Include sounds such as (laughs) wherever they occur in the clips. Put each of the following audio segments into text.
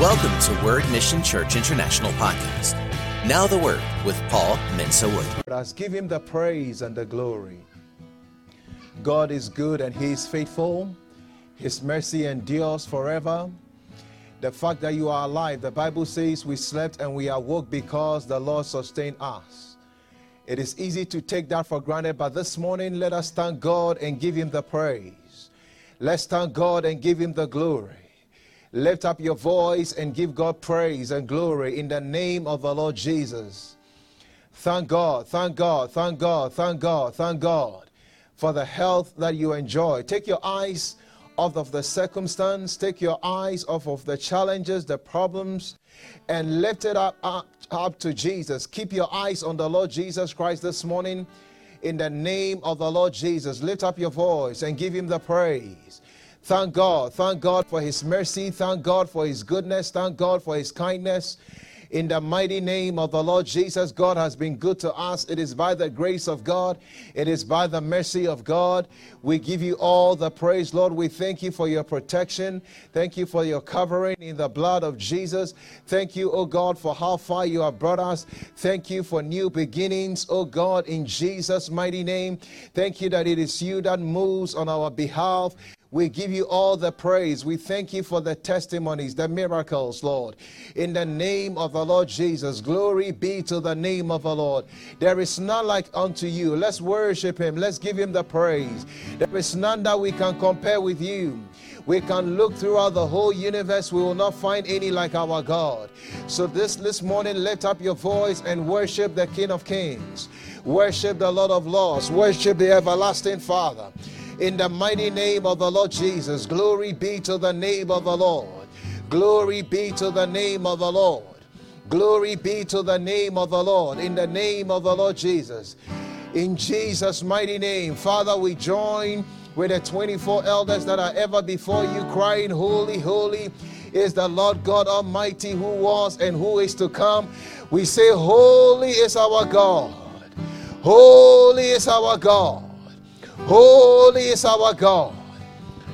Welcome to Word Mission Church International Podcast. Now the Word with Paul Mensa Wood. Let's give him the praise and the glory. God is good and he is faithful. His mercy endures forever. The fact that you are alive, the Bible says we slept and we awoke because the Lord sustained us. It is easy to take that for granted, but this morning let us thank God and give him the praise. Let's thank God and give him the glory. Lift up your voice and give God praise and glory in the name of the Lord Jesus. Thank God, thank God, thank God, thank God, thank God for the health that you enjoy. Take your eyes off of the circumstance, take your eyes off of the challenges, the problems, and lift it up, up, up to Jesus. Keep your eyes on the Lord Jesus Christ this morning in the name of the Lord Jesus. Lift up your voice and give him the praise. Thank God. Thank God for His mercy. Thank God for His goodness. Thank God for His kindness. In the mighty name of the Lord Jesus, God has been good to us. It is by the grace of God, it is by the mercy of God. We give you all the praise, Lord. We thank you for your protection. Thank you for your covering in the blood of Jesus. Thank you, oh God, for how far you have brought us. Thank you for new beginnings, oh God, in Jesus' mighty name. Thank you that it is you that moves on our behalf. We give you all the praise. We thank you for the testimonies, the miracles, Lord. In the name of the Lord Jesus, glory be to the name of the Lord. There is none like unto you. Let's worship him. Let's give him the praise. There is none that we can compare with you. We can look throughout the whole universe, we will not find any like our God. So this this morning, lift up your voice and worship the King of Kings. Worship the Lord of Lords. Worship the everlasting Father in the mighty name of the Lord Jesus. Glory be to the name of the Lord. Glory be to the name of the Lord. Glory be to the name of the Lord. In the name of the Lord Jesus. In Jesus' mighty name, Father, we join with the 24 elders that are ever before you, crying, Holy, holy is the Lord God Almighty who was and who is to come. We say, Holy is our God. Holy is our God. Holy is our God.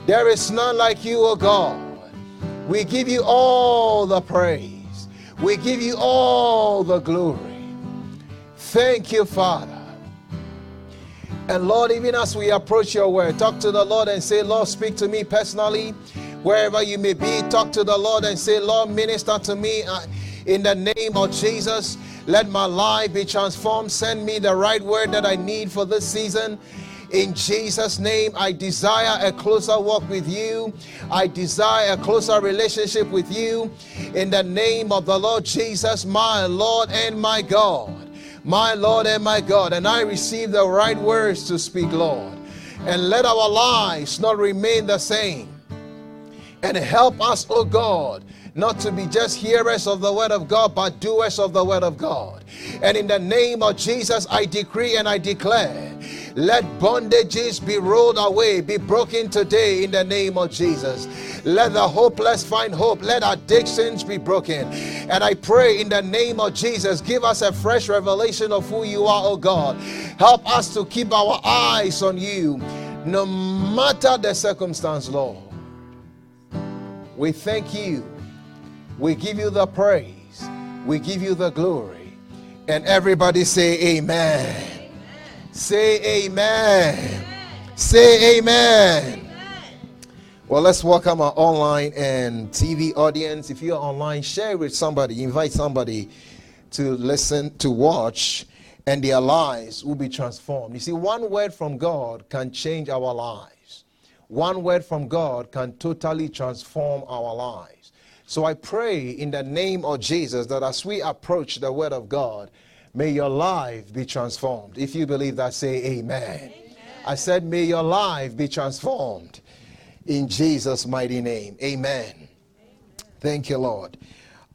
There is none like you, O God. We give you all the praise. We give you all the glory. Thank you, Father. And Lord, even as we approach your word, talk to the Lord and say, Lord, speak to me personally. Wherever you may be, talk to the Lord and say, Lord, minister to me uh, in the name of Jesus. Let my life be transformed. Send me the right word that I need for this season. In Jesus' name, I desire a closer walk with you. I desire a closer relationship with you. In the name of the Lord Jesus, my Lord and my God. My Lord and my God. And I receive the right words to speak, Lord. And let our lives not remain the same. And help us, O oh God, not to be just hearers of the word of God, but doers of the word of God. And in the name of Jesus, I decree and I declare let bondages be rolled away, be broken today in the name of Jesus. Let the hopeless find hope. Let addictions be broken. And I pray in the name of Jesus, give us a fresh revelation of who you are, oh God. Help us to keep our eyes on you no matter the circumstance, Lord. We thank you. We give you the praise. We give you the glory. And everybody say, Amen. Say amen. amen. Say amen. amen. Well, let's welcome our online and TV audience. If you're online, share with somebody, invite somebody to listen, to watch, and their lives will be transformed. You see, one word from God can change our lives. One word from God can totally transform our lives. So I pray in the name of Jesus that as we approach the word of God, May your life be transformed. If you believe that, say amen. amen. I said, May your life be transformed in Jesus' mighty name. Amen. amen. Thank you, Lord.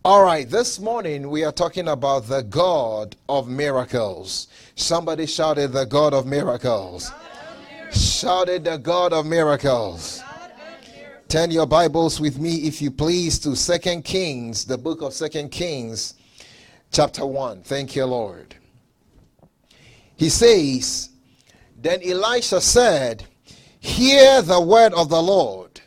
All right, this morning we are talking about the God of miracles. Somebody shouted, The God of miracles. God of miracles. Shouted, The God of miracles. Turn your Bibles with me, if you please, to Second Kings, the book of Second Kings chapter 1. Thank you, Lord. He says, Then Elisha said, Hear the word of the Lord.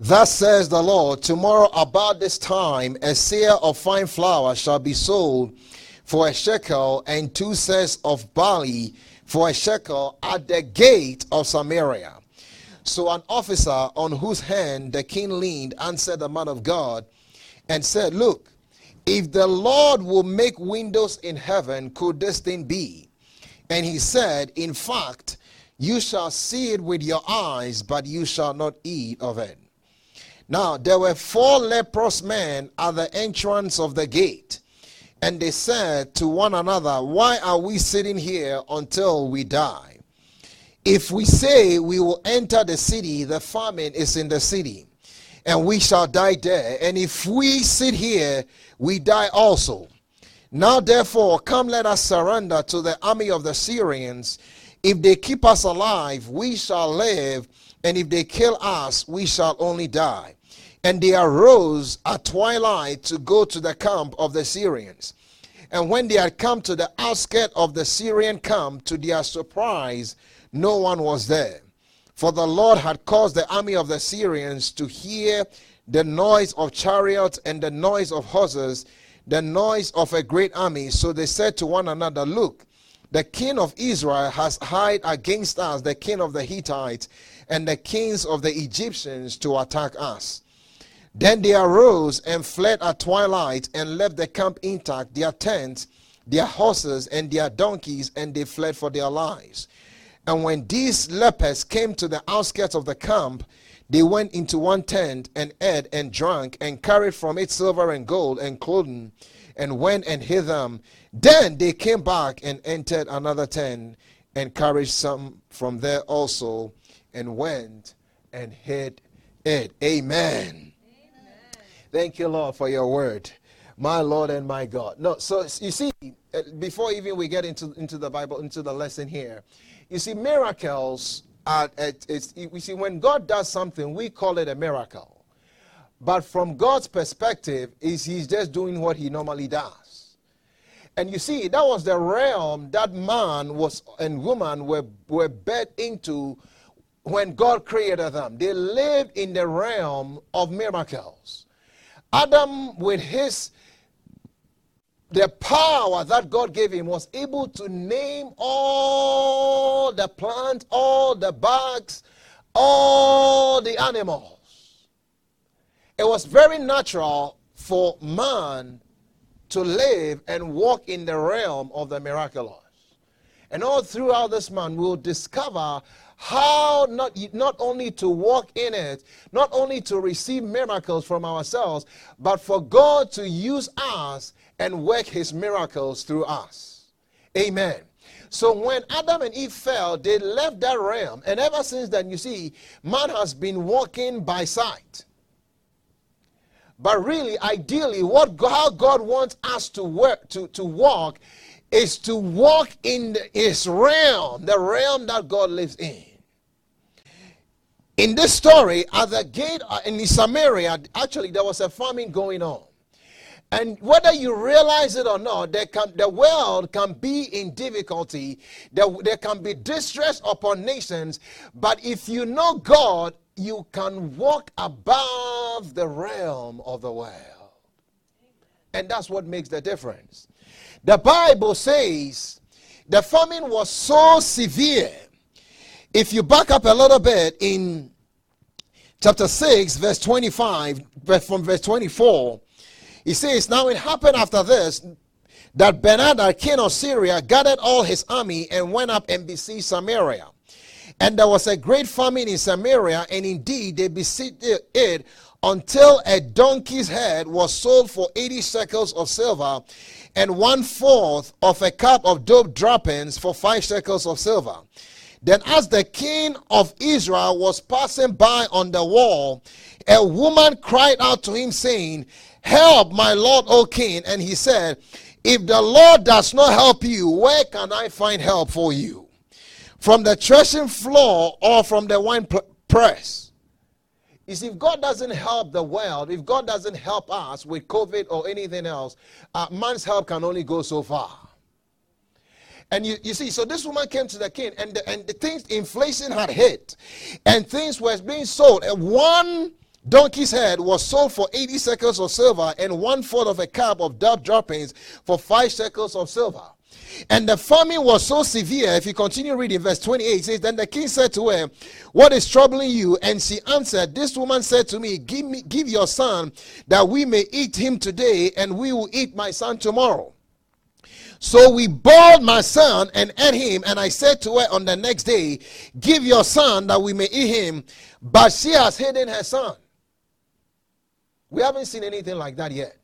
Thus says the Lord, tomorrow about this time a seah of fine flour shall be sold for a shekel, and two seahs of barley for a shekel at the gate of Samaria. So an officer on whose hand the king leaned answered the man of God and said, Look, if the Lord will make windows in heaven, could this thing be? And he said, In fact, you shall see it with your eyes, but you shall not eat of it. Now there were four leprous men at the entrance of the gate, and they said to one another, Why are we sitting here until we die? If we say we will enter the city, the famine is in the city, and we shall die there. And if we sit here, we die also. Now, therefore, come let us surrender to the army of the Syrians. If they keep us alive, we shall live, and if they kill us, we shall only die. And they arose at twilight to go to the camp of the Syrians. And when they had come to the outskirts of the Syrian camp, to their surprise, no one was there. For the Lord had caused the army of the Syrians to hear the noise of chariots and the noise of horses, the noise of a great army. So they said to one another, Look, the king of Israel has hired against us the king of the Hittites and the kings of the Egyptians to attack us. Then they arose and fled at twilight and left the camp intact, their tents, their horses, and their donkeys, and they fled for their lives. And when these lepers came to the outskirts of the camp, they went into one tent and ate and drank and carried from it silver and gold and clothing and went and hid them. Then they came back and entered another tent and carried some from there also and went and hid it. Amen. Amen. Thank you, Lord, for your word. My Lord and my God. No, so you see, uh, before even we get into, into the Bible, into the lesson here, you see, miracles are, it's, we see, when God does something, we call it a miracle. But from God's perspective, is He's just doing what He normally does. And you see, that was the realm that man was and woman were, were bed into when God created them. They lived in the realm of miracles. Adam, with his the power that God gave him was able to name all the plants, all the bugs, all the animals. It was very natural for man to live and walk in the realm of the miraculous. And all throughout this man, we'll discover how not, not only to walk in it, not only to receive miracles from ourselves, but for God to use us and work his miracles through us. Amen. So when Adam and Eve fell, they left that realm. And ever since then, you see, man has been walking by sight. But really, ideally, what how God wants us to work to, to walk is to walk in his realm, the realm that God lives in. In this story, at the gate uh, in Samaria, actually there was a famine going on. And whether you realize it or not, can, the world can be in difficulty. There, there can be distress upon nations. But if you know God, you can walk above the realm of the world. And that's what makes the difference. The Bible says the famine was so severe. If you back up a little bit in chapter 6, verse 25, from verse 24, he says, Now it happened after this that Benhadad, king of Syria, gathered all his army and went up and besieged Samaria. And there was a great famine in Samaria, and indeed they besieged it until a donkey's head was sold for 80 shekels of silver, and one fourth of a cup of dove droppings for five shekels of silver. Then, as the king of Israel was passing by on the wall, a woman cried out to him, saying, Help, my Lord, O king. And he said, If the Lord does not help you, where can I find help for you? From the threshing floor or from the wine press? See, if God doesn't help the world, if God doesn't help us with COVID or anything else, uh, man's help can only go so far. And you, you see, so this woman came to the king, and the, and the things, inflation had hit, and things were being sold. And one donkey's head was sold for 80 shekels of silver and one fourth of a cup of dove droppings for five shekels of silver. And the famine was so severe. If you continue reading verse 28, says, Then the king said to her, What is troubling you? And she answered, This woman said to me, Give me give your son that we may eat him today, and we will eat my son tomorrow. So we boiled my son and ate him, and I said to her on the next day, Give your son that we may eat him. But she has hidden her son. We haven't seen anything like that yet.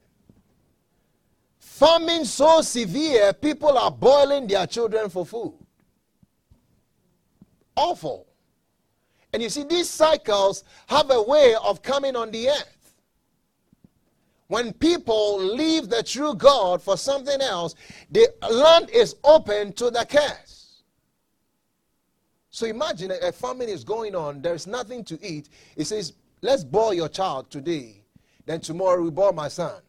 Famine so severe, people are boiling their children for food. Awful. And you see, these cycles have a way of coming on the earth. When people leave the true God for something else, the land is open to the curse. So imagine a famine is going on, there's nothing to eat. It says, Let's boil your child today, then tomorrow we boil my son.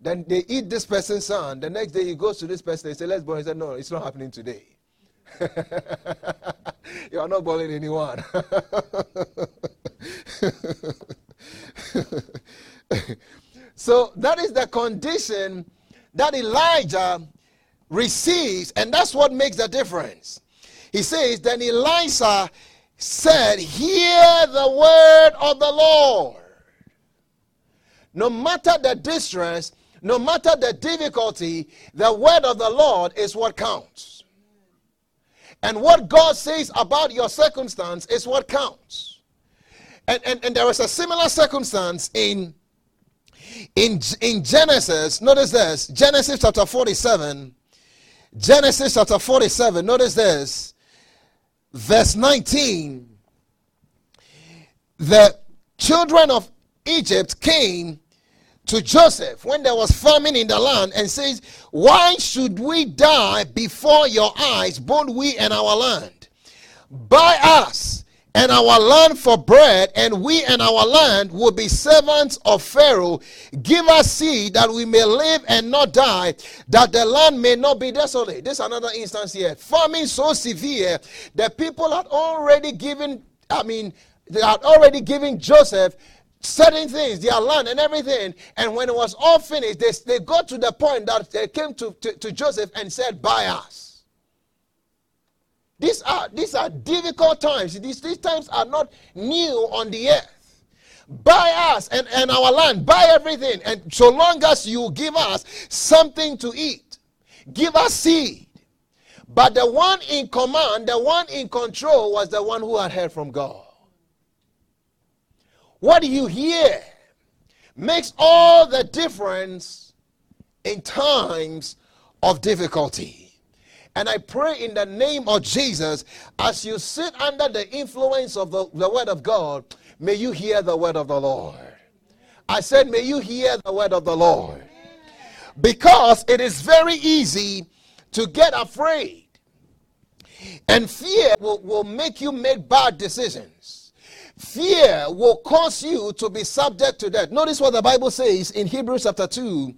Then they eat this person's son. The next day he goes to this person and says, Let's burn. He said, No, it's not happening today. (laughs) you are not boiling anyone. (laughs) so that is the condition that Elijah receives, and that's what makes the difference. He says, Then Elisha said, Hear the word of the Lord. No matter the distress, no matter the difficulty, the word of the Lord is what counts. And what God says about your circumstance is what counts. And, and, and there is a similar circumstance in, in, in Genesis. Notice this Genesis chapter 47. Genesis chapter 47. Notice this. Verse 19. The children of Egypt came to Joseph when there was famine in the land and says, Why should we die before your eyes, both we and our land? Buy us and our land for bread, and we and our land will be servants of Pharaoh. Give us seed that we may live and not die, that the land may not be desolate. This is another instance here. Famine so severe the people had already given, I mean, they had already given Joseph certain things, their land and everything. And when it was all finished, they, they got to the point that they came to, to, to Joseph and said, Buy us. These are, these are difficult times. These, these times are not new on the earth. Buy us and, and our land, buy everything. And so long as you give us something to eat, give us seed. But the one in command, the one in control, was the one who had heard from God. What you hear makes all the difference in times of difficulty. And I pray in the name of Jesus, as you sit under the influence of the, the word of God, may you hear the word of the Lord. I said, may you hear the word of the Lord. Because it is very easy to get afraid. And fear will, will make you make bad decisions. Fear will cause you to be subject to death. Notice what the Bible says in Hebrews chapter 2,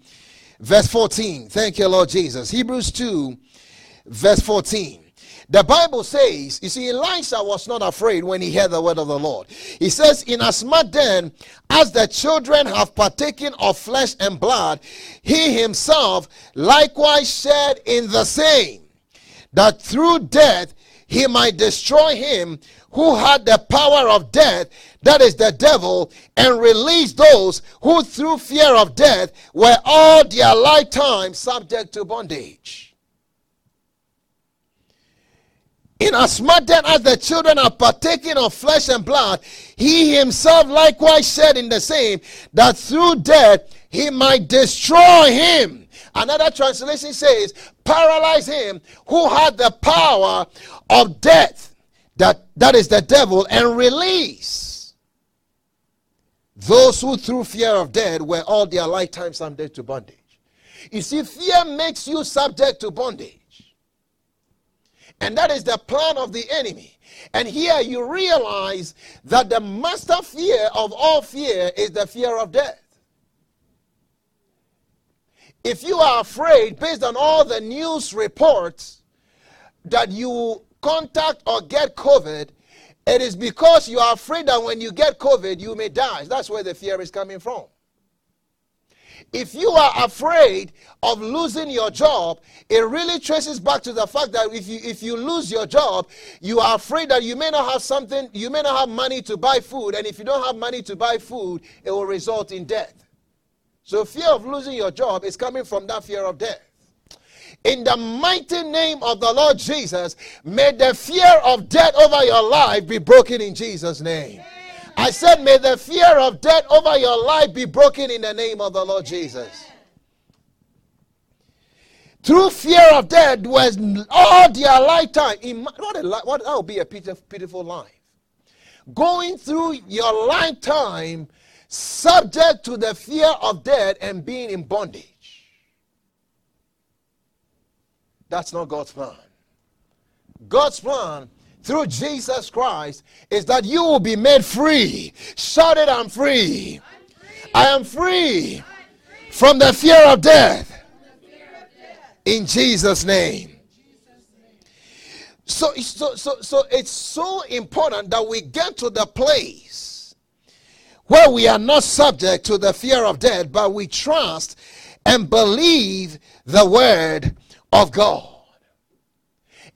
verse 14. Thank you, Lord Jesus. Hebrews 2, verse 14. The Bible says, you see, Elisha was not afraid when he heard the word of the Lord. He says, Inasmuch then as the children have partaken of flesh and blood, he himself likewise shared in the same, that through death he might destroy him who had the power of death, that is the devil, and release those who through fear of death were all their lifetime subject to bondage. Inasmuch then as the children are partaking of flesh and blood, he himself likewise said in the same, that through death he might destroy him. Another translation says, paralyze him who had the power of death that that is the devil and release. Those who through fear of death were all their lifetime subject to bondage. You see fear makes you subject to bondage. And that is the plan of the enemy. And here you realize that the master fear of all fear is the fear of death. If you are afraid based on all the news reports that you contact or get COVID It is because you are afraid that when you get COVID, you may die. That's where the fear is coming from. If you are afraid of losing your job, it really traces back to the fact that if you if you lose your job, you are afraid that you may not have something, you may not have money to buy food, and if you don't have money to buy food, it will result in death. So fear of losing your job is coming from that fear of death. In the mighty name of the Lord Jesus, may the fear of death over your life be broken in Jesus' name. I said, may the fear of death over your life be broken in the name of the Lord Jesus. Through fear of death was all their lifetime. What, a, what that would be a pitiful life. Going through your lifetime subject to the fear of death and being in bondage. That's not God's plan. God's plan through Jesus Christ is that you will be made free. Shout it, I'm free. I am free from the fear of death. In Jesus' name. So, so, so, so it's so important that we get to the place where we are not subject to the fear of death, but we trust and believe the word of God.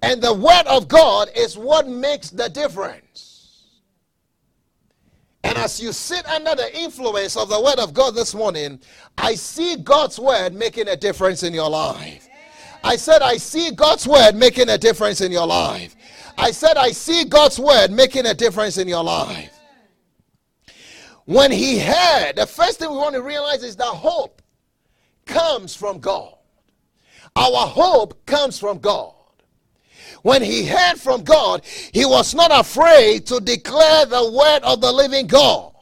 And the Word of God is what makes the difference. And as you sit under the influence of the Word of God this morning, I see God's Word making a difference in your life. I said, I see God's Word making a difference in your life. I said, I see God's Word making a difference in your life. When he heard, the first thing we want to realize is that hope comes from God. Our hope comes from God when he heard from God, he was not afraid to declare the word of the living God.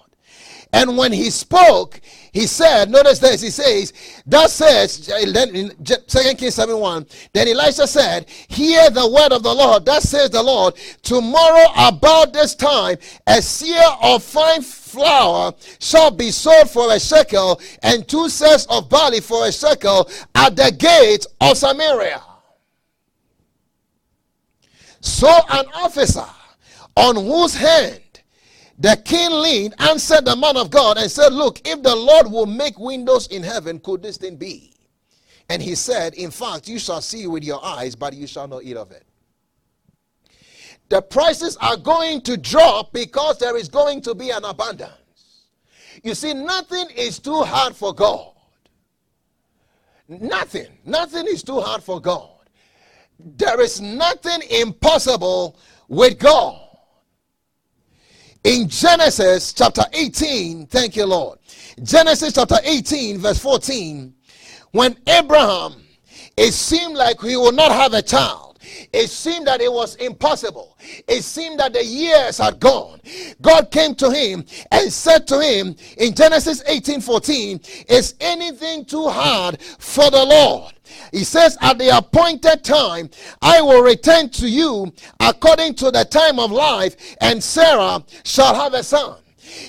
And when he spoke, he said, notice this, he says, that says, in 2 Kings 7 1, then Elisha said, Hear the word of the Lord. That says the Lord, tomorrow about this time, a seah of fine flour shall be sold for a shekel, and two seahs of barley for a shekel at the gate of Samaria. So an officer on whose hand the king leaned answered the man of God and said, Look, if the Lord will make windows in heaven, could this thing be? And he said, In fact, you shall see with your eyes, but you shall not eat of it. The prices are going to drop because there is going to be an abundance. You see, nothing is too hard for God. Nothing, nothing is too hard for God. There is nothing impossible with God. In Genesis chapter 18, thank you, Lord. Genesis chapter 18, verse 14, when Abraham, it seemed like he would not have a child. It seemed that it was impossible. It seemed that the years had gone. God came to him and said to him in Genesis 18 14, Is anything too hard for the Lord? He says, At the appointed time, I will return to you according to the time of life, and Sarah shall have a son.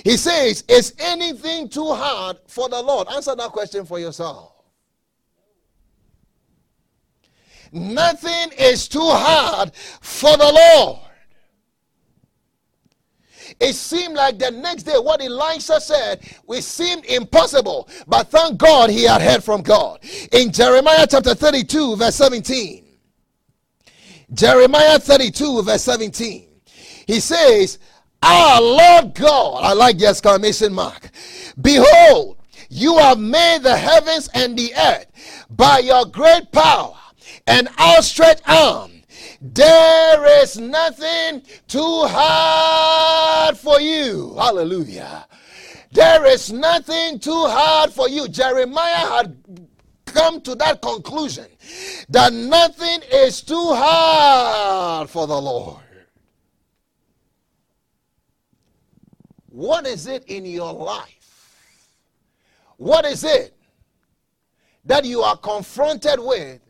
He says, Is anything too hard for the Lord? Answer that question for yourself. Nothing is too hard for the Lord. It seemed like the next day, what Elisha said, it seemed impossible. But thank God he had heard from God. In Jeremiah chapter 32, verse 17. Jeremiah 32, verse 17. He says, Ah, Lord God, I like the exclamation mark. Behold, you have made the heavens and the earth by your great power and outstretched arm. There is nothing too hard for you. Hallelujah. There is nothing too hard for you. Jeremiah had come to that conclusion that nothing is too hard for the Lord. What is it in your life? What is it that you are confronted with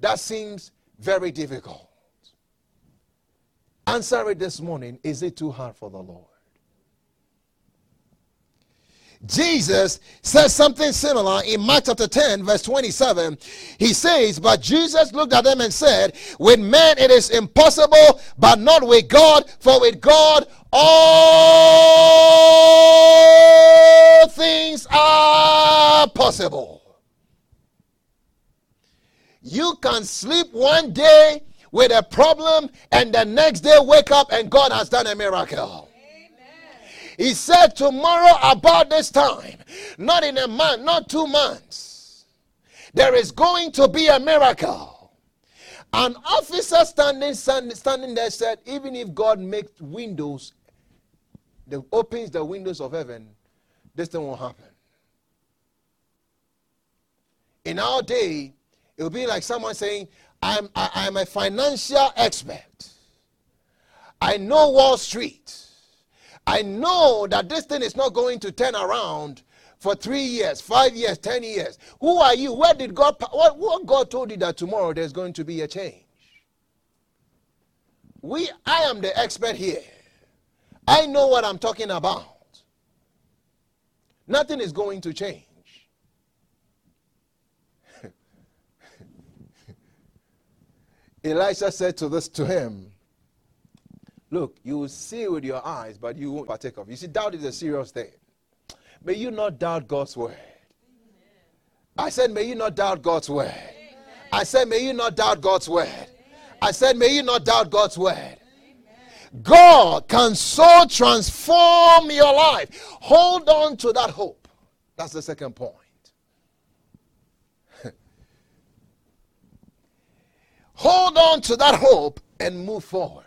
that seems very difficult. Answer it this morning. Is it too hard for the Lord? Jesus says something similar in Mark chapter 10, verse 27. He says, But Jesus looked at them and said, With men it is impossible, but not with God, for with God all things are possible. You can sleep one day with a problem and the next day wake up and God has done a miracle. He said, Tomorrow, about this time, not in a month, not two months, there is going to be a miracle. An officer standing, standing there said, Even if God makes windows, the, opens the windows of heaven, this thing won't happen. In our day, it will be like someone saying, I'm, I, I'm a financial expert. I know Wall Street. I know that this thing is not going to turn around for three years, five years, ten years. Who are you? Where did God, what, what God told you that tomorrow there's going to be a change? We, I am the expert here. I know what I'm talking about. Nothing is going to change. Elisha said to this to him, Look, you will see with your eyes, but you won't partake of. You see, doubt is a serious thing. May you not doubt God's word. I said, May you not doubt God's word. I said, May you not doubt God's word. I said, May you not doubt God's word. God can so transform your life. Hold on to that hope. That's the second point. Hold on to that hope and move forward.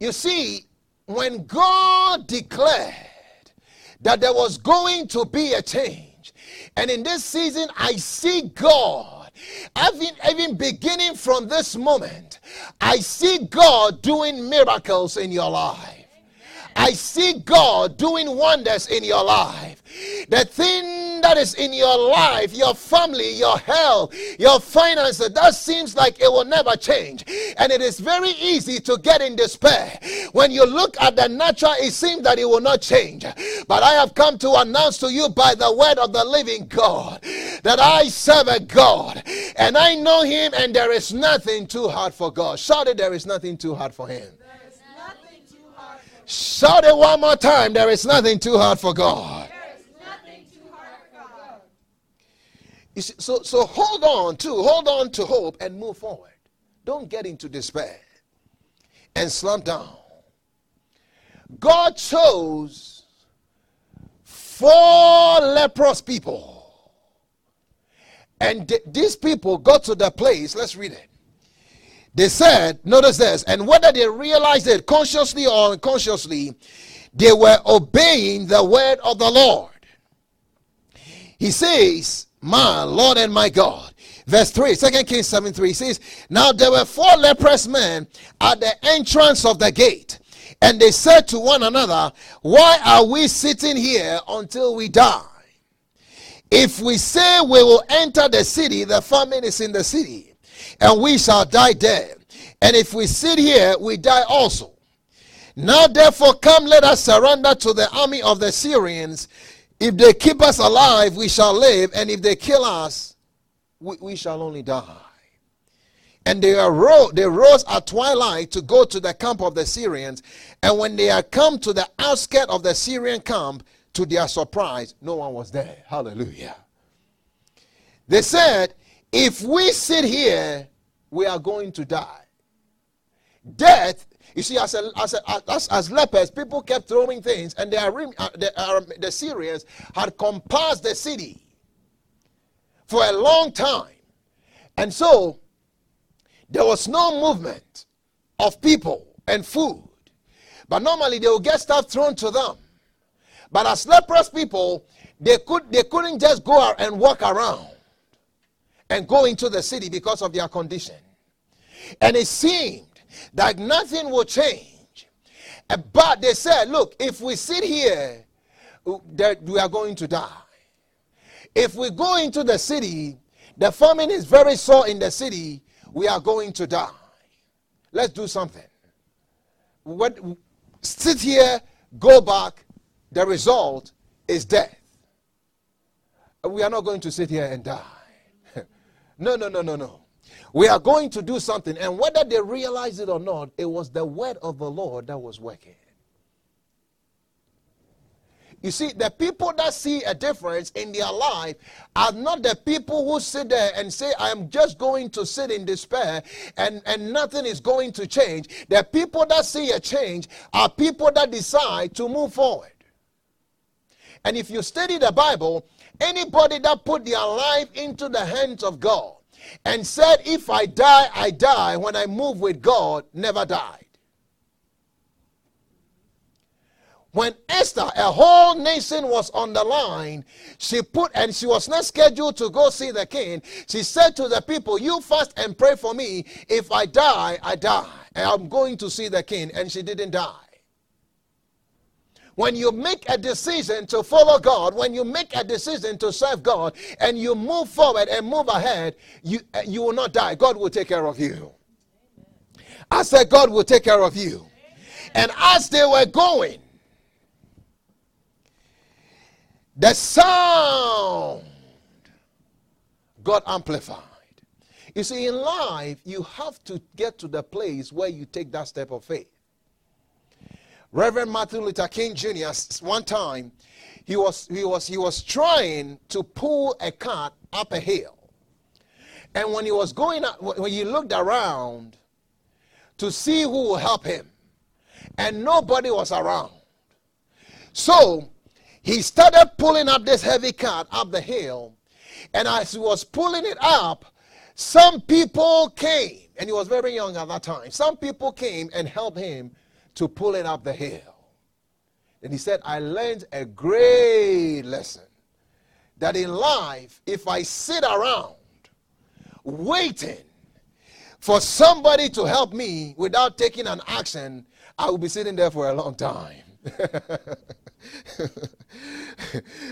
You see, when God declared that there was going to be a change, and in this season, I see God, even, even beginning from this moment, I see God doing miracles in your life. I see God doing wonders in your life. The thing that is in your life, your family, your health, your finances, that seems like it will never change. And it is very easy to get in despair. When you look at the natural, it seems that it will not change. But I have come to announce to you by the word of the living God that I serve a God and I know him, and there is nothing too hard for God. Shout it, there is nothing too hard for him. Shout it one more time. There is nothing too hard for God. You see, so, so hold on to, hold on to hope and move forward. Don't get into despair and slump down. God chose four leprous people. And th- these people got to the place, let's read it. They said, notice this, and whether they realized it consciously or unconsciously, they were obeying the word of the Lord. He says, My Lord and my God. Verse 3, 2 Kings 7 3 says, Now there were four leprous men at the entrance of the gate, and they said to one another, Why are we sitting here until we die? If we say we will enter the city, the famine is in the city and we shall die dead. And if we sit here, we die also. Now, therefore, come, let us surrender to the army of the Syrians. If they keep us alive, we shall live, and if they kill us, we, we shall only die. And they arose, they rose at twilight to go to the camp of the Syrians. And when they had come to the outskirts of the Syrian camp, to their surprise, no one was there. Hallelujah. They said, if we sit here, we are going to die. Death, you see, as, a, as, a, as, as lepers, people kept throwing things, and the, uh, the, the Syrians had compassed the city for a long time. And so, there was no movement of people and food. But normally, they would get stuff thrown to them. But as leprous people, they, could, they couldn't just go out and walk around and go into the city because of their condition. And it seemed that nothing will change. Uh, but they said, look, if we sit here, uh, we are going to die. If we go into the city, the famine is very sore in the city, we are going to die. Let's do something. What, sit here, go back, the result is death. We are not going to sit here and die. (laughs) no, no, no, no, no. We are going to do something, and whether they realize it or not, it was the word of the Lord that was working. You see, the people that see a difference in their life are not the people who sit there and say, I am just going to sit in despair and, and nothing is going to change. The people that see a change are people that decide to move forward. And if you study the Bible, anybody that put their life into the hands of God and said, If I die, I die, when I move with God, never died. when Esther, a whole nation was on the line, she put, and she was not scheduled to go see the king. She said to the people, You fast and pray for me. If I die, I die. And I'm going to see the king. And she didn't die. When you make a decision to follow God, when you make a decision to serve God, and you move forward and move ahead, you, uh, you will not die. God will take care of you. I said, God will take care of you. And as they were going, The sound got amplified. You see, in life, you have to get to the place where you take that step of faith. Reverend Martin Luther King Jr. one time he was he was he was trying to pull a cart up a hill. And when he was going up, when he looked around to see who will help him, and nobody was around. So he started pulling up this heavy cart up the hill. And as he was pulling it up, some people came, and he was very young at that time. Some people came and helped him to pull it up the hill. And he said, I learned a great lesson that in life, if I sit around waiting for somebody to help me without taking an action, I will be sitting there for a long time. (laughs)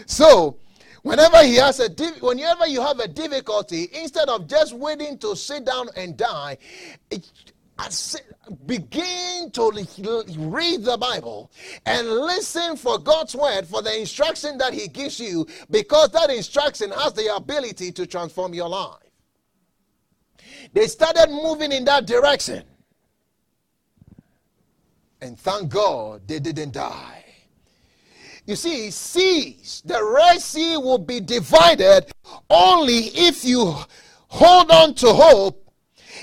so, whenever he has a whenever you have a difficulty, instead of just waiting to sit down and die, it, begin to read the Bible and listen for God's word for the instruction that He gives you because that instruction has the ability to transform your life. They started moving in that direction. And thank God they didn't die. You see, seas, the Red Sea will be divided only if you hold on to hope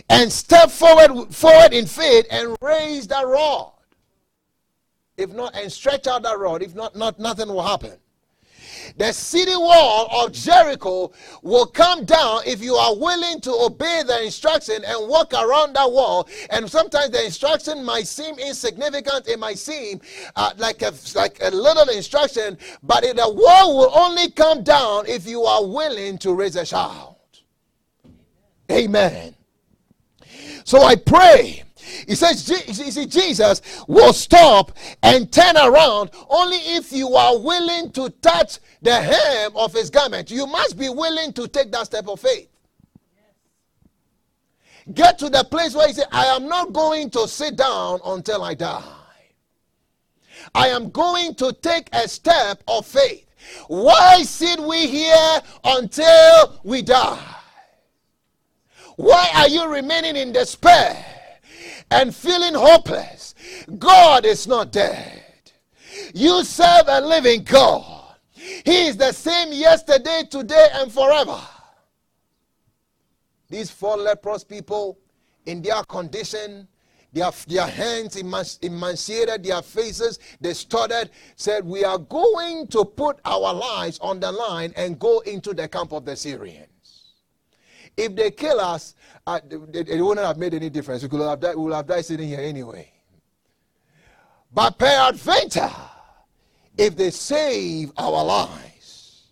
and step forward, forward in faith and raise that rod. If not, and stretch out that rod. If not, not nothing will happen. The city wall of Jericho will come down if you are willing to obey the instruction and walk around that wall. And sometimes the instruction might seem insignificant, it might seem uh, like, a, like a little instruction, but the wall will only come down if you are willing to raise a shout. Amen. So I pray he says, you see, Jesus will stop and turn around only if you are willing to touch the hem of his garment. You must be willing to take that step of faith. Get to the place where you say, I am not going to sit down until I die. I am going to take a step of faith. Why sit we here until we die? Why are you remaining in despair? and feeling hopeless, God is not dead. You serve a living God. He is the same yesterday, today, and forever. These four leprous people, in their condition, their, their hands emaciated, their faces distorted, said, We are going to put our lives on the line and go into the camp of the Syrians. If they kill us, it, it, wouldn't have made any difference. We, could have died, we would have died sitting here anyway. But peradventure, if they save our lives.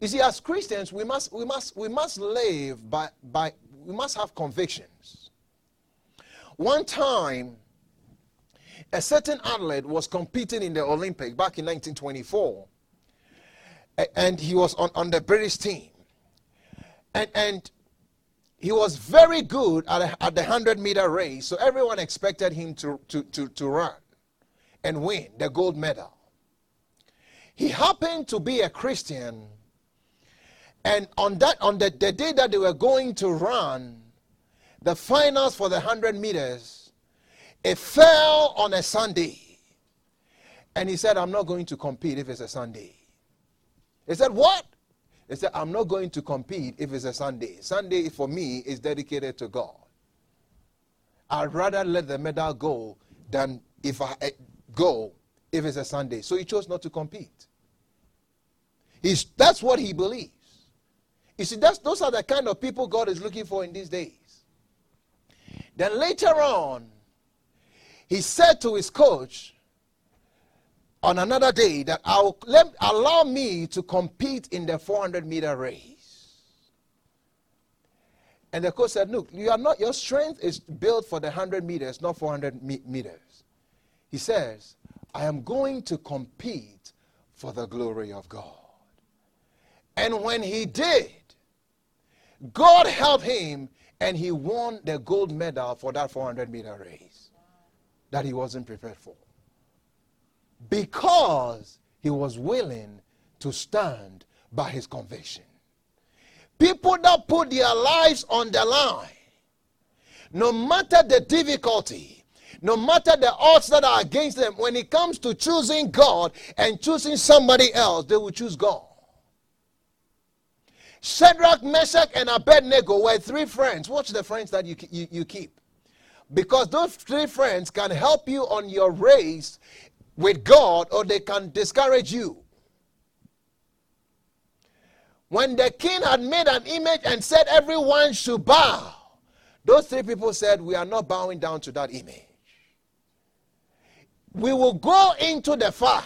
You see, as Christians, we must, we must, we must live by, by, we must have convictions. One time, a certain athlete was competing in the Olympics back in 1924, and he was on, on the British team. And, and he was very good at, a, at the 100 meter race, so everyone expected him to, to, to, to run. and win the gold medal. He happened to be a Christian, and on that on the, the day that they were going to run the finals for the 100 meters, it fell on a Sunday. And he said, I'm not going to compete if it's a Sunday. He said, What? He said, I'm not going to compete if it's a Sunday. Sunday for me is dedicated to God. I'd rather let the medal go than if I eh, go if it's a Sunday. So he chose not to compete. He's, that's what he believes. You see, that's, those are the kind of people God is looking for in these days. Then later on, he said to his coach on another day that I'll let, allow me to compete in the 400 meter race. And the coach said, Look, you are not, your strength is built for the 100 meters, not 400 me- meters. He says, I am going to compete for the glory of God. And when he did, God helped him and he won the gold medal for that 400 meter race that he wasn't prepared for. Because he was willing to stand by his conviction. People that put their lives on the line, no matter the difficulty, no matter the odds that are against them, when it comes to choosing God and choosing somebody else, they will choose God. Shadrach, Meshach, and Abednego were three friends. Watch the friends that you, you, you keep. Because those three friends can help you on your race with God or they can discourage you. When the king had made an image and said everyone should bow, those three people said, We are not bowing down to that image. We will go into the fire.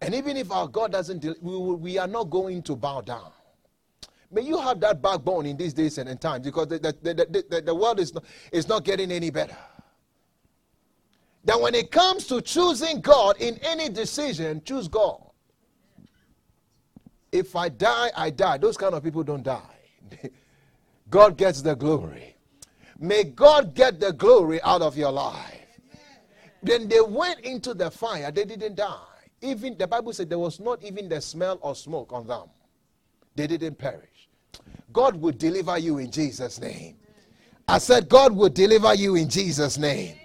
And even if our God doesn't, we, will, we are not going to bow down. May you have that backbone in these days and times because the, the, the, the, the world is not, is not getting any better. That when it comes to choosing God in any decision, choose God. If I die, I die. Those kind of people don't die. (laughs) God gets the glory. May God get the glory out of your life. Then they went into the fire, they didn't die. Even the Bible said there was not even the smell of smoke on them. They didn't perish. God will deliver you in Jesus' name. I said, God will deliver you in Jesus' name.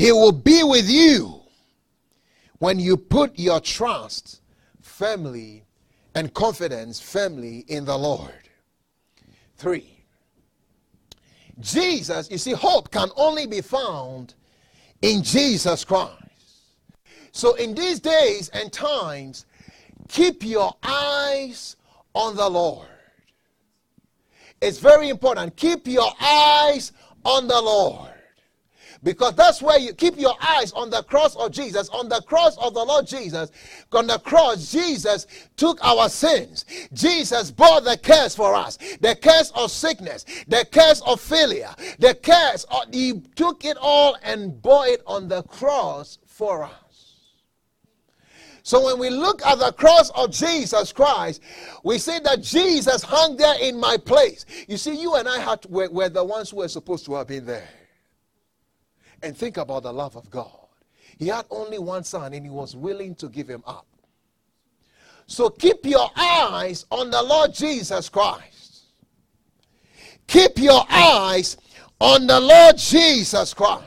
He will be with you when you put your trust firmly and confidence firmly in the Lord. Three, Jesus, you see, hope can only be found in Jesus Christ. So, in these days and times, keep your eyes on the Lord. It's very important. Keep your eyes on the Lord. Because that's where you keep your eyes on the cross of Jesus, on the cross of the Lord Jesus. On the cross, Jesus took our sins. Jesus bore the curse for us the curse of sickness, the curse of failure, the curse. Of, he took it all and bore it on the cross for us. So when we look at the cross of Jesus Christ, we see that Jesus hung there in my place. You see, you and I had were, were the ones who were supposed to have been there. And think about the love of God. He had only one son and he was willing to give him up. So keep your eyes on the Lord Jesus Christ. Keep your eyes on the Lord Jesus Christ.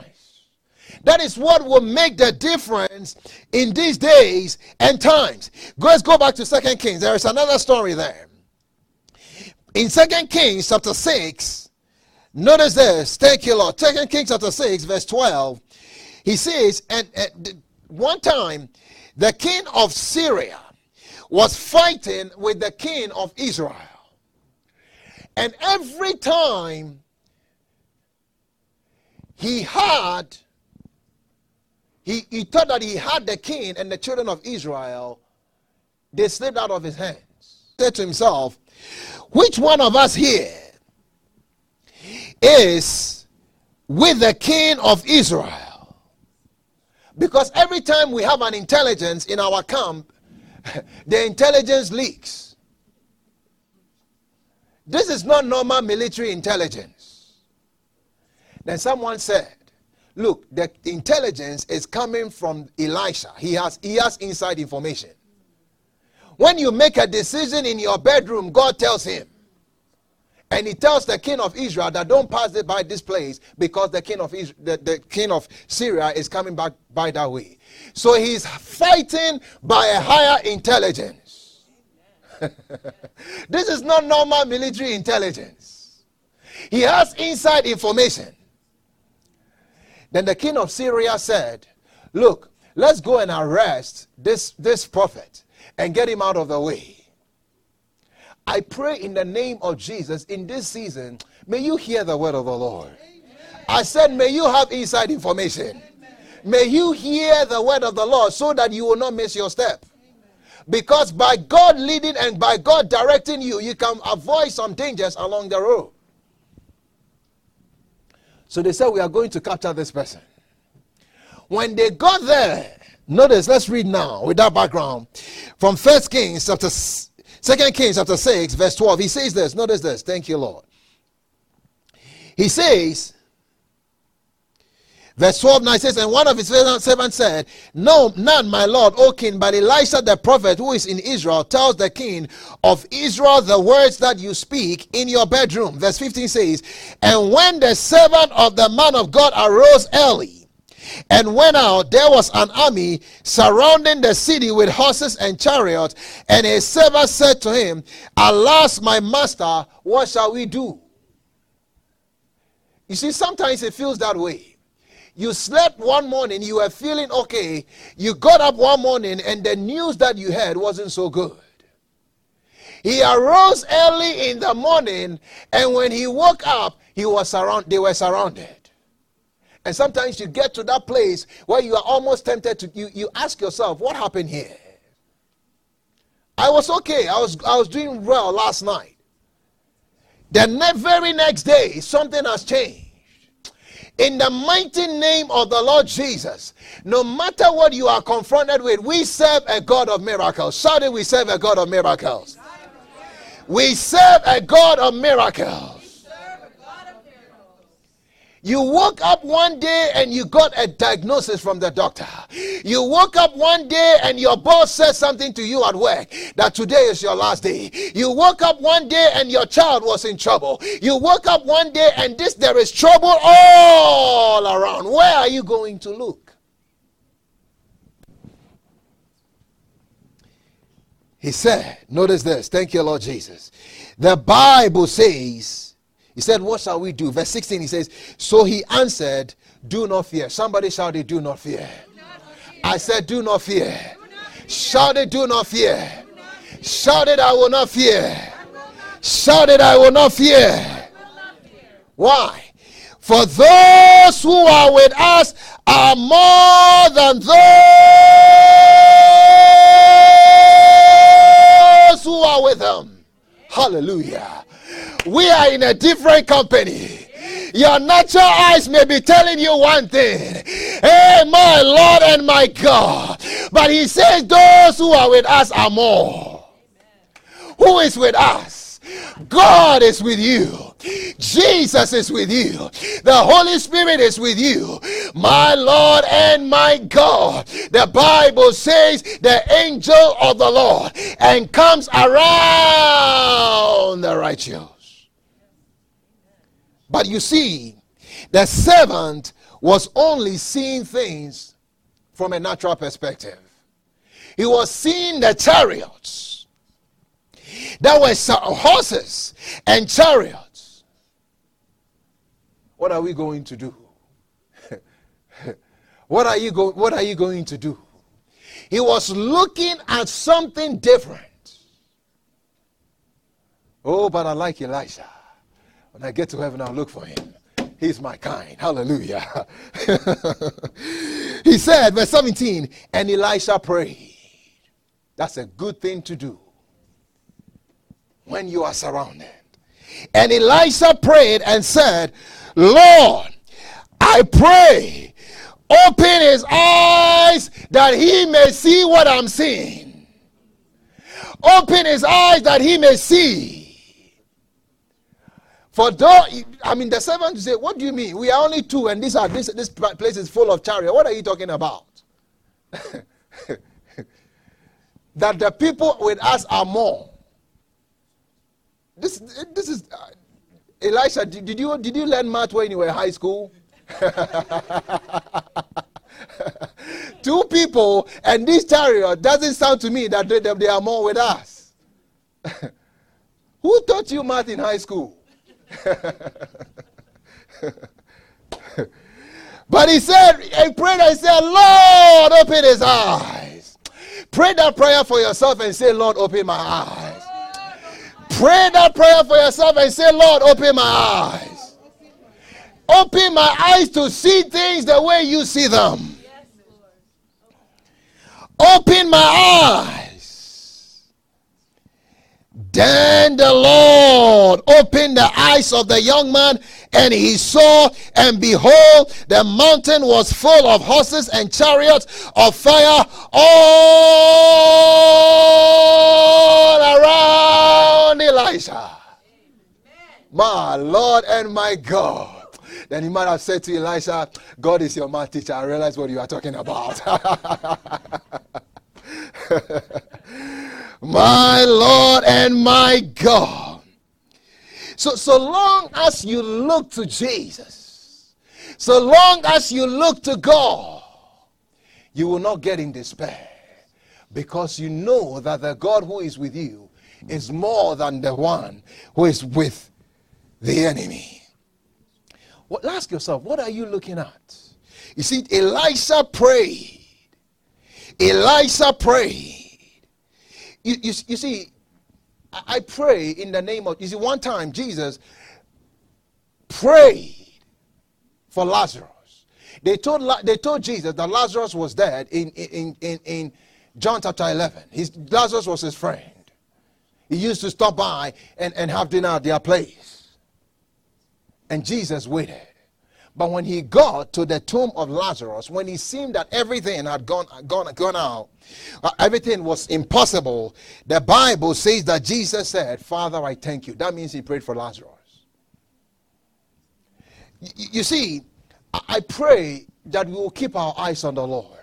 That is what will make the difference in these days and times. Let's go back to Second Kings. There is another story there. In Second Kings chapter 6, Notice this. Thank you, Lord. Second Kings chapter 6, verse 12. He says, and, and one time the king of Syria was fighting with the king of Israel. And every time he had, he, he thought that he had the king and the children of Israel, they slipped out of his hands. Said to himself, Which one of us here is with the king of Israel. Because every time we have an intelligence in our camp, (laughs) the intelligence leaks. This is not normal military intelligence. Then someone said, look, the intelligence is coming from Elisha. He has he has inside information. When you make a decision in your bedroom, God tells him. And he tells the king of Israel that don't pass by this place because the king of Israel, the, the king of Syria is coming back by that way. So he's fighting by a higher intelligence. (laughs) this is not normal military intelligence. He has inside information. Then the king of Syria said, Look, let's go and arrest this, this prophet and get him out of the way. I pray in the name of Jesus in this season, may you hear the word of the Lord. I said, may you have inside information. May you hear the word of the Lord so that you will not miss your step. Because by God leading and by God directing you, you can avoid some dangers along the road. So they said, We are going to capture this person. When they got there, notice, let's read now with that background from First Kings chapter Second Kings chapter 6, verse 12. He says this. Notice this. Thank you, Lord. He says, Verse 12 9 says, And one of his servants said, No, none, my lord, O king, but Elisha the prophet who is in Israel tells the king of Israel the words that you speak in your bedroom. Verse 15 says, And when the servant of the man of God arose early and went out, there was an army surrounding the city with horses and chariots. And his servant said to him, Alas, my master, what shall we do? You see, sometimes it feels that way you slept one morning, you were feeling okay. You got up one morning, and the news that you heard wasn't so good. He arose early in the morning, and when he woke up, he was surround, they were surrounded. And sometimes you get to that place where you are almost tempted to you, you ask yourself, what happened here? I was okay. I was I was doing well last night. The ne- very next day, something has changed. In the mighty name of the Lord Jesus, no matter what you are confronted with, we serve a God of miracles. Shout it, we serve a God of miracles. We serve a God of miracles. You woke up one day and you got a diagnosis from the doctor. You woke up one day and your boss said something to you at work that today is your last day. You woke up one day and your child was in trouble. You woke up one day and this there is trouble all around. Where are you going to look? He said, notice this. Thank you, Lord Jesus. The Bible says, he said, What shall we do? Verse 16, he says, So he answered, Do not fear. Somebody shouted, Do not fear. I said, Do not fear. Shouted, Do not fear. Shouted, I will not fear. Shouted, I will not fear. Why? For those who are with us are more than those who are with them. Hallelujah. We are in a different company. Your natural eyes may be telling you one thing. Hey, my Lord and my God. But he says, Those who are with us are more. Who is with us? God is with you. Jesus is with you. The Holy Spirit is with you. My Lord and my God. The Bible says the angel of the Lord and comes around the righteous. But you see, the servant was only seeing things from a natural perspective. He was seeing the chariots. There were horses and chariots. What are we going to do? (laughs) what are you go- what are you going to do? He was looking at something different. Oh, but I like Elisha. When I get to heaven, I'll look for him. He's my kind. Hallelujah. (laughs) he said, verse 17, and Elisha prayed. That's a good thing to do when you are surrounded. And Elisha prayed and said, Lord, I pray, open his eyes that he may see what I'm seeing. Open his eyes that he may see For though, I mean, the servant say, What do you mean? We are only two, and this, are, this, this place is full of chariot. What are you talking about? (laughs) that the people with us are more. This, this is uh, Elisha. Did, did, you did you learn math when you were in high school? (laughs) Two people and this chariot doesn't sound to me that they, they are more with us. (laughs) Who taught you math in high school? (laughs) but he said, he prayed and said, Lord, open his eyes. Pray that prayer for yourself and say, Lord, open my eyes. Pray that prayer for yourself and say, Lord, open my eyes. Open my eyes to see things the way you see them. Open my eyes. Then the Lord opened the eyes of the young man, and he saw, and behold, the mountain was full of horses and chariots of fire all around Elisha. My Lord and my God. Then he might have said to Elisha, God is your math teacher. I realize what you are talking about. (laughs) my Lord and my God. So, so long as you look to Jesus, so long as you look to God, you will not get in despair because you know that the God who is with you is more than the one who is with the enemy. Well, ask yourself, what are you looking at? You see, Elisha prayed. Elisha prayed. You, you, you see, I, pray in the name of, you see, one time Jesus prayed for Lazarus. They told, they told Jesus that Lazarus was dead in, in, in, in John chapter 11. His, Lazarus was his friend. He used to stop by and, and have dinner at their place. And Jesus waited. But when he got to the tomb of Lazarus, when he seemed that everything had gone, gone, gone out, uh, everything was impossible, the Bible says that Jesus said, Father, I thank you. That means he prayed for Lazarus. Y- you see, I pray that we will keep our eyes on the Lord.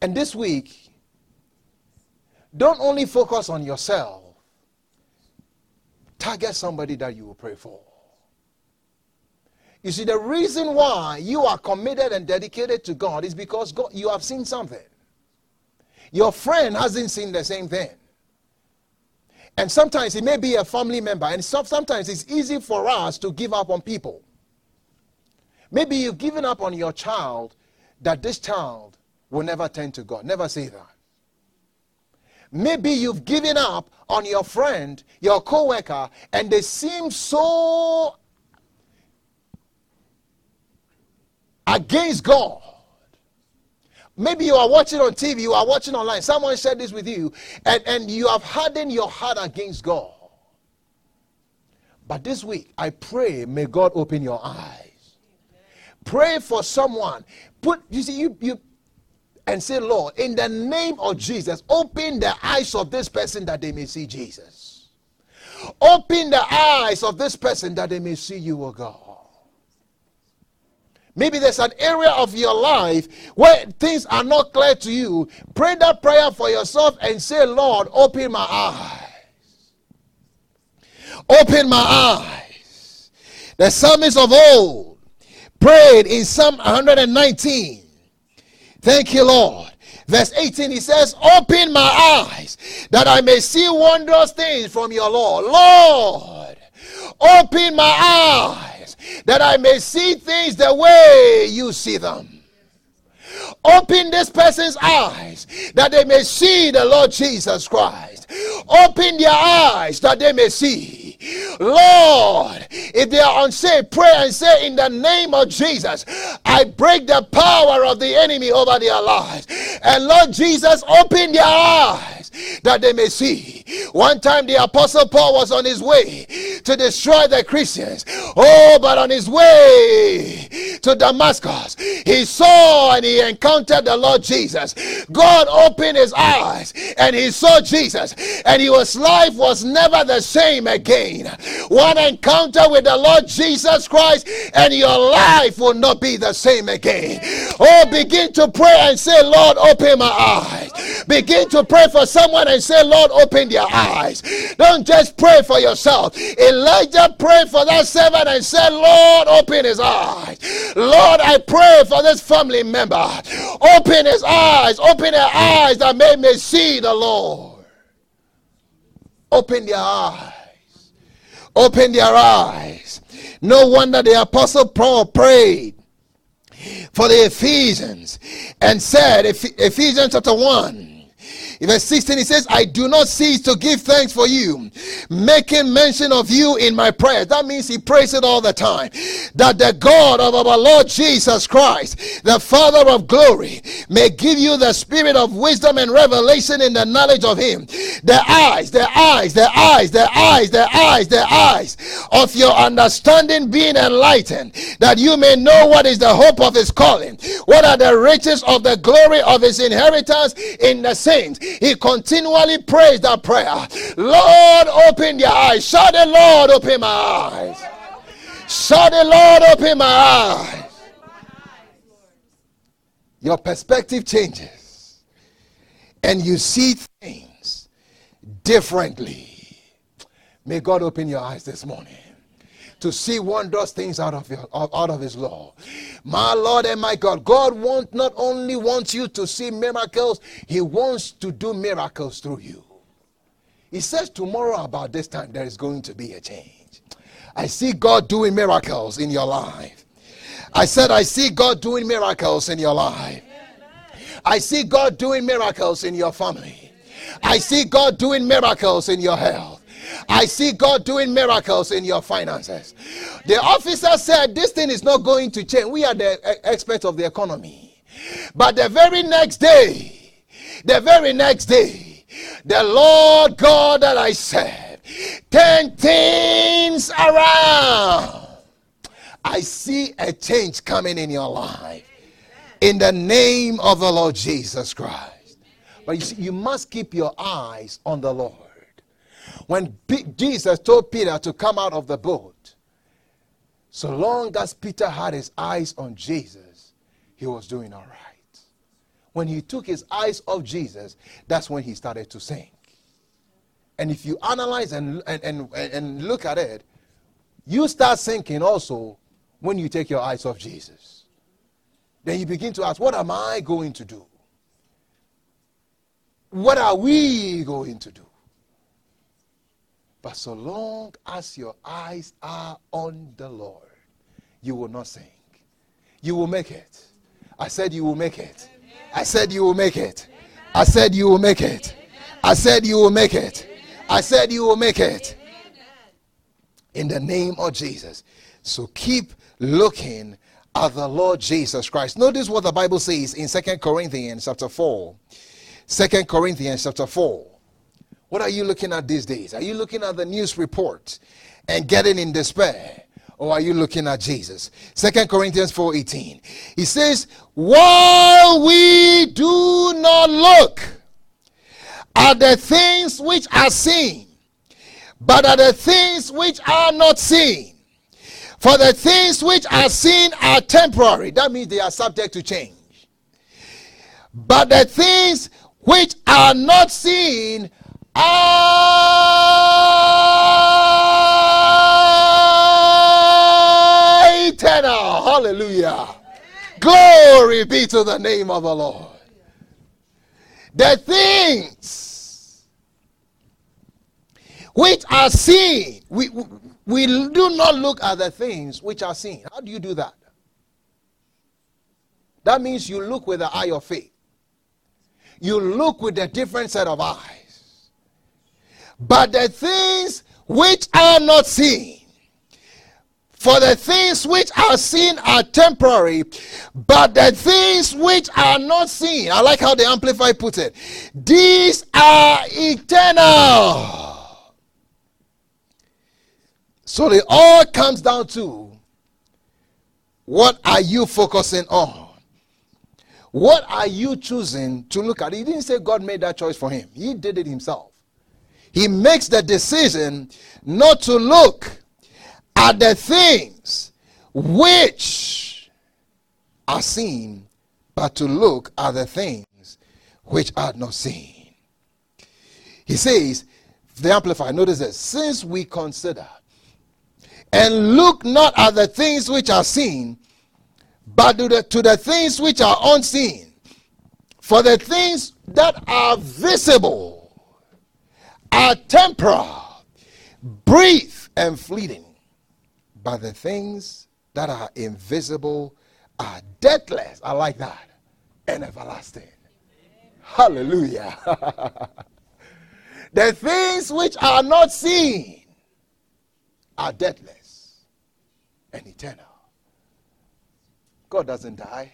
And this week, don't only focus on yourself, target somebody that you will pray for. You see, the reason why you are committed and dedicated to God is because God, you have seen something. Your friend hasn't seen the same thing. And sometimes it may be a family member, and sometimes it's easy for us to give up on people. Maybe you've given up on your child that this child will never turn to God. Never say that. Maybe you've given up on your friend, your co-worker, and they seem so against God. Maybe you are watching on TV, you are watching online, someone shared this with you, and, and you have hardened your heart against God. But this week, I pray, may God open your eyes. Pray for someone. Put, you see, you, you, and say, Lord, in the name of Jesus, open the eyes of this person that they may see Jesus. Open the eyes of this person that they may see you, O God. Maybe there's an area of your life where things are not clear to you. Pray that prayer for yourself and say, Lord, open my eyes. Open my eyes. The psalmist of old prayed in Psalm 119. Thank you, Lord. Verse 18, he says, Open my eyes that I may see wondrous things from your Lord. Lord, open my eyes that I may see things the way you see them. Open this person's eyes that they may see the Lord Jesus Christ. Open their eyes that they may see. Lord, if they are unsaved, pray and say, In the name of Jesus, I break the power of the enemy over their lives. And Lord Jesus, open their eyes that they may see. One time the apostle Paul was on his way to destroy the Christians. Oh, but on his way to Damascus, he saw and he encountered the Lord Jesus. God opened his eyes and he saw Jesus, and his life was never the same again. One encounter with the Lord Jesus Christ, and your life will not be the same again. Oh, begin to pray and say, Lord, open my eyes. Begin to pray for someone and say, Lord, open their eyes. Don't just pray for yourself. Elijah prayed for that servant and said, Lord, open his eyes. Lord, I pray for this family member. Open his eyes, open their eyes that they may see the Lord. Open their eyes. Open their eyes. No wonder the apostle Paul prayed for the Ephesians and said, Ephesians chapter 1 in verse 16, he says, I do not cease to give thanks for you, making mention of you in my prayers. That means he prays it all the time. That the God of our Lord Jesus Christ, the Father of glory, may give you the spirit of wisdom and revelation in the knowledge of him. The eyes, the eyes, the eyes, the eyes, the eyes, the eyes of your understanding being enlightened, that you may know what is the hope of his calling, what are the riches of the glory of his inheritance in the saints he continually prays that prayer. Lord, open your eyes. Shout the Lord, open my eyes. Shout the Lord, open my eyes. Your perspective changes and you see things differently. May God open your eyes this morning to see wondrous things out of your, out of his law. My Lord and my God, God want not only wants you to see miracles, he wants to do miracles through you. He says tomorrow about this time there is going to be a change. I see God doing miracles in your life. I said I see God doing miracles in your life. I see God doing miracles in your family. I see God doing miracles in your health. I see God doing miracles in your finances. The officer said, This thing is not going to change. We are the experts of the economy. But the very next day, the very next day, the Lord God that I serve turn things around. I see a change coming in your life in the name of the Lord Jesus Christ. But you see, you must keep your eyes on the Lord. When Jesus told Peter to come out of the boat, so long as Peter had his eyes on Jesus, he was doing all right. When he took his eyes off Jesus, that's when he started to sink. And if you analyze and, and, and, and look at it, you start sinking also when you take your eyes off Jesus. Then you begin to ask, What am I going to do? What are we going to do? But so long as your eyes are on the Lord, you will not sink. You will make it. I said you will make it. I said you will make it. I said you will make it. I said you will make it. I said you will make it. In the name of Jesus. So keep looking at the Lord Jesus Christ. Notice what the Bible says in Second Corinthians chapter 4. 2 Corinthians chapter 4. What are you looking at these days? Are you looking at the news report and getting in despair? Or are you looking at Jesus? Second Corinthians 4:18. He says, "While we do not look at the things which are seen, but at the things which are not seen. For the things which are seen are temporary. That means they are subject to change. But the things which are not seen Hallelujah. Glory be to the name of the Lord. The things which are seen, we, we do not look at the things which are seen. How do you do that? That means you look with the eye of faith. You look with a different set of eyes. But the things which are not seen, for the things which are seen are temporary, but the things which are not seen, I like how the Amplified puts it, these are eternal. So it all comes down to what are you focusing on? What are you choosing to look at? He didn't say God made that choice for him, he did it himself. He makes the decision not to look at the things which are seen, but to look at the things which are not seen. He says, the Amplified, notice this, since we consider and look not at the things which are seen, but to the, to the things which are unseen. For the things that are visible are temporal, brief, and fleeting. But the things that are invisible are deathless. I like that. And everlasting. Hallelujah. (laughs) the things which are not seen are deathless and eternal. God doesn't die.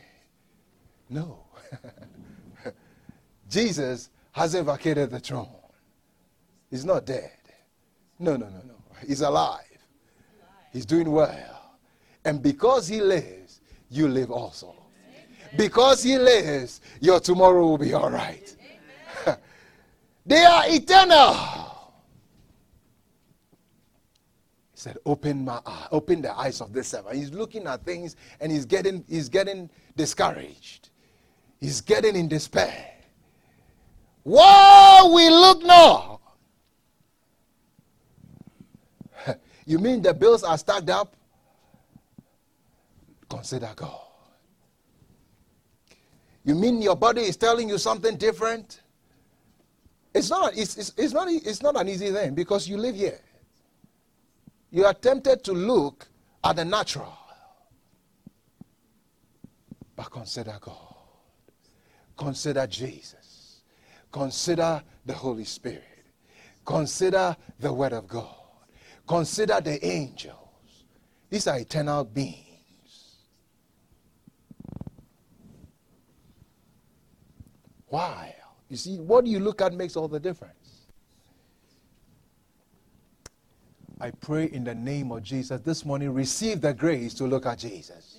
No. (laughs) Jesus hasn't vacated the throne. He's not dead. No, no, no, no. He's alive. He's doing well. And because he lives, you live also. Because he lives, your tomorrow will be all right. (laughs) they are eternal. He said, Open my eye, open the eyes of this servant. He's looking at things and he's getting he's getting discouraged. He's getting in despair. Whoa, we look now. You mean the bills are stacked up? Consider God. You mean your body is telling you something different? It's not, it's, it's, it's, not, it's not an easy thing because you live here you are tempted to look at the natural. But consider God. Consider Jesus. Consider the Holy Spirit. Consider the Word of God. Consider the angels. These are eternal beings. Why? You see, what you look at makes all the difference. I pray in the name of Jesus this morning, receive the grace to look at Jesus.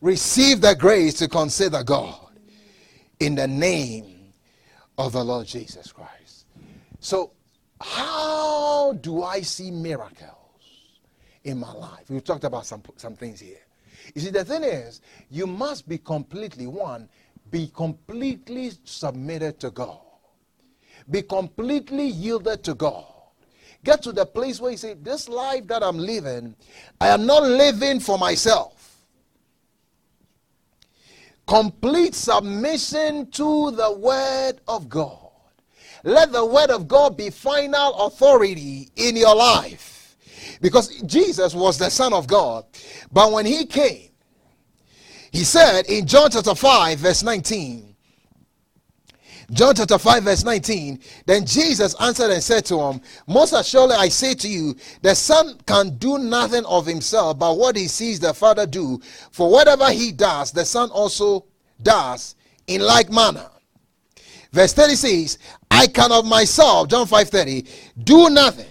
Receive the grace to consider God in the name of the Lord Jesus Christ. So, how do I see miracles in my life? We've talked about some, some things here. You see, the thing is, you must be completely, one, be completely submitted to God, be completely yielded to God get to the place where you say, This life that I'm living, I am not living for myself. Complete submission to the Word of God. Let the Word of God be final authority in your life. Because Jesus was the Son of God. But when He came, He said in John chapter 5, verse 19, John chapter 5, verse 19. Then Jesus answered and said to him, Most assuredly I say to you, the Son can do nothing of himself but what he sees the Father do. For whatever he does, the Son also does in like manner. Verse 30 says, I can of myself, John 5:30, do nothing.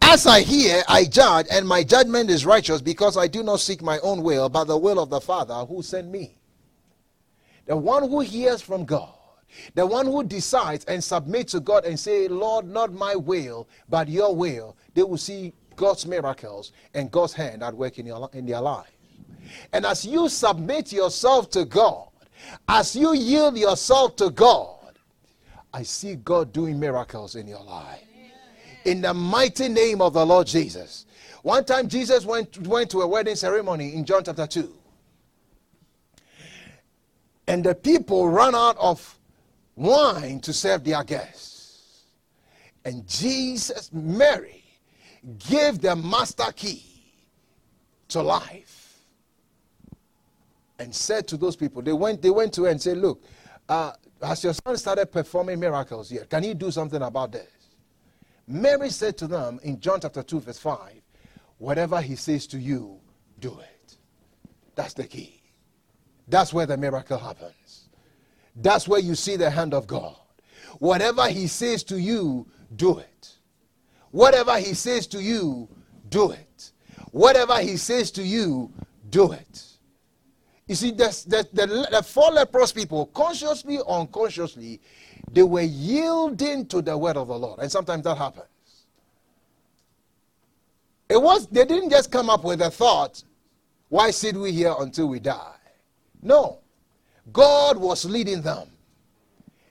As I hear, I judge, and my judgment is righteous because I do not seek my own will, but the will of the Father who sent me. The one who hears from God the one who decides and submits to God and say, Lord, not my will, but your will, they will see God's miracles and God's hand at work in, your, in their lives. And as you submit yourself to God, as you yield yourself to God, I see God doing miracles in your life. In the mighty name of the Lord Jesus. One time Jesus went, went to a wedding ceremony in John chapter 2. And the people ran out of wine to serve their guests. And Jesus, Mary, gave the master key to life and said to those people, they went, they went to her and said, Look, uh, has your son started performing miracles yet? Can he do something about this? Mary said to them in John chapter 2, verse 5, Whatever he says to you, do it. That's the key. That's where the miracle happens. That's where you see the hand of God. Whatever He says to you, do it. Whatever He says to you, do it. Whatever He says to you, do it. You see, the, the, the, the four leprous people, consciously or unconsciously, they were yielding to the word of the Lord. And sometimes that happens. It was, they didn't just come up with a thought, why sit we here until we die? No. God was leading them.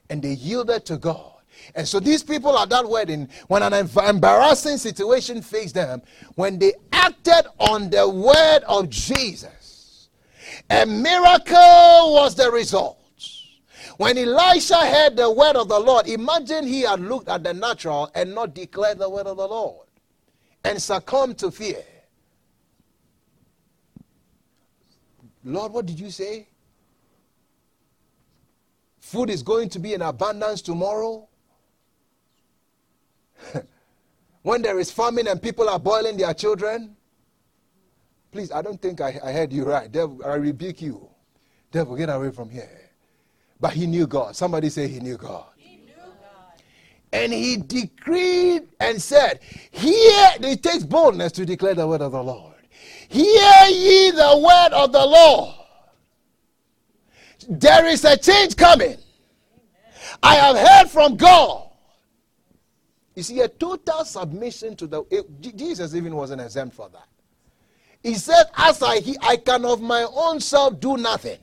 And they yielded to God. And so these people at that wedding, when an embarrassing situation faced them, when they acted on the word of Jesus, a miracle was the result. When Elisha heard the word of the Lord, imagine he had looked at the natural and not declared the word of the Lord and succumbed to fear. Lord, what did you say? Food is going to be in abundance tomorrow. (laughs) when there is famine and people are boiling their children. Please, I don't think I, I heard you right. Devil, I rebuke you. Devil, get away from here. But he knew God. Somebody say he knew God. He knew God. And he decreed and said, Hear, it takes boldness to declare the word of the Lord. Hear ye the word of the Lord. There is a change coming. I have heard from God. You see, a total submission to the. It, Jesus even wasn't exempt for that. He said, As I, he, I can of my own self do nothing.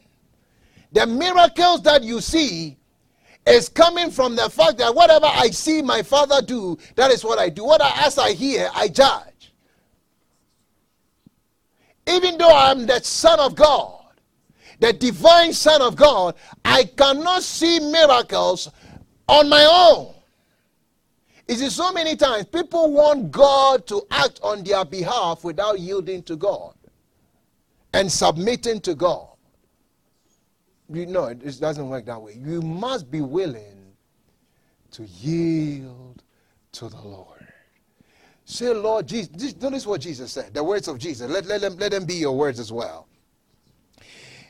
The miracles that you see is coming from the fact that whatever I see my father do, that is what I do. What I, as I hear, I judge. Even though I'm the Son of God, the divine Son of God, I cannot see miracles on my own. You see, so many times people want God to act on their behalf without yielding to God and submitting to God. You know, it doesn't work that way. You must be willing to yield to the Lord. Say, Lord Jesus, notice what Jesus said. The words of Jesus. Let, let, them, let them be your words as well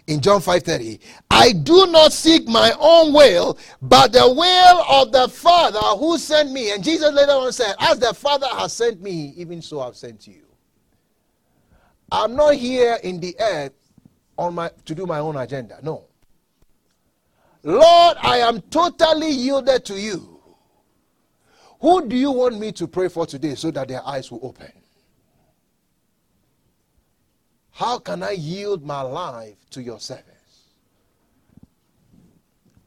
in John 5:30, I do not seek my own will, but the will of the Father who sent me. And Jesus later on said, As the Father has sent me, even so I've sent you. I'm not here in the earth on my to do my own agenda. No. Lord, I am totally yielded to you. Who do you want me to pray for today so that their eyes will open? How can I yield my life to your service?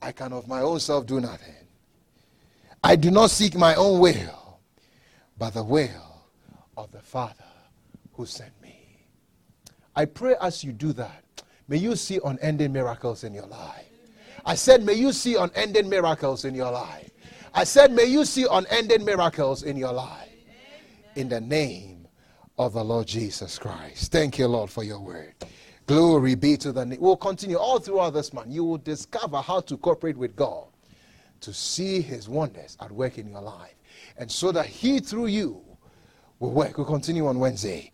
I can of my own self do nothing. I do not seek my own will, but the will of the Father who sent me. I pray as you do that, may you see unending miracles in your life. I said, may you see unending miracles in your life. I said, may you see unending miracles in your life. In the name of the Lord Jesus Christ. Thank you, Lord, for your word. Glory be to the name. We'll continue all throughout this month. You will discover how to cooperate with God to see his wonders at work in your life. And so that he through you will work. We'll continue on Wednesday.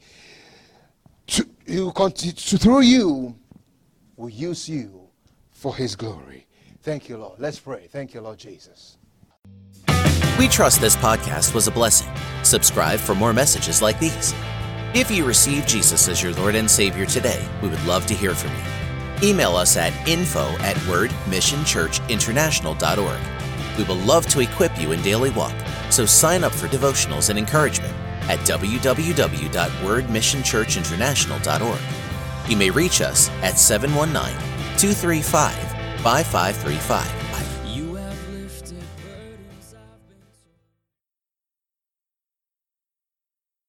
To, you continue, to, through you will use you for his glory. Thank you, Lord. Let's pray. Thank you, Lord Jesus. We trust this podcast was a blessing. Subscribe for more messages like these. If you receive Jesus as your Lord and Savior today, we would love to hear from you. Email us at info at wordmissionchurchinternational.org. We will love to equip you in daily walk, so sign up for devotionals and encouragement at www.wordmissionchurchinternational.org. You may reach us at 719 235 5535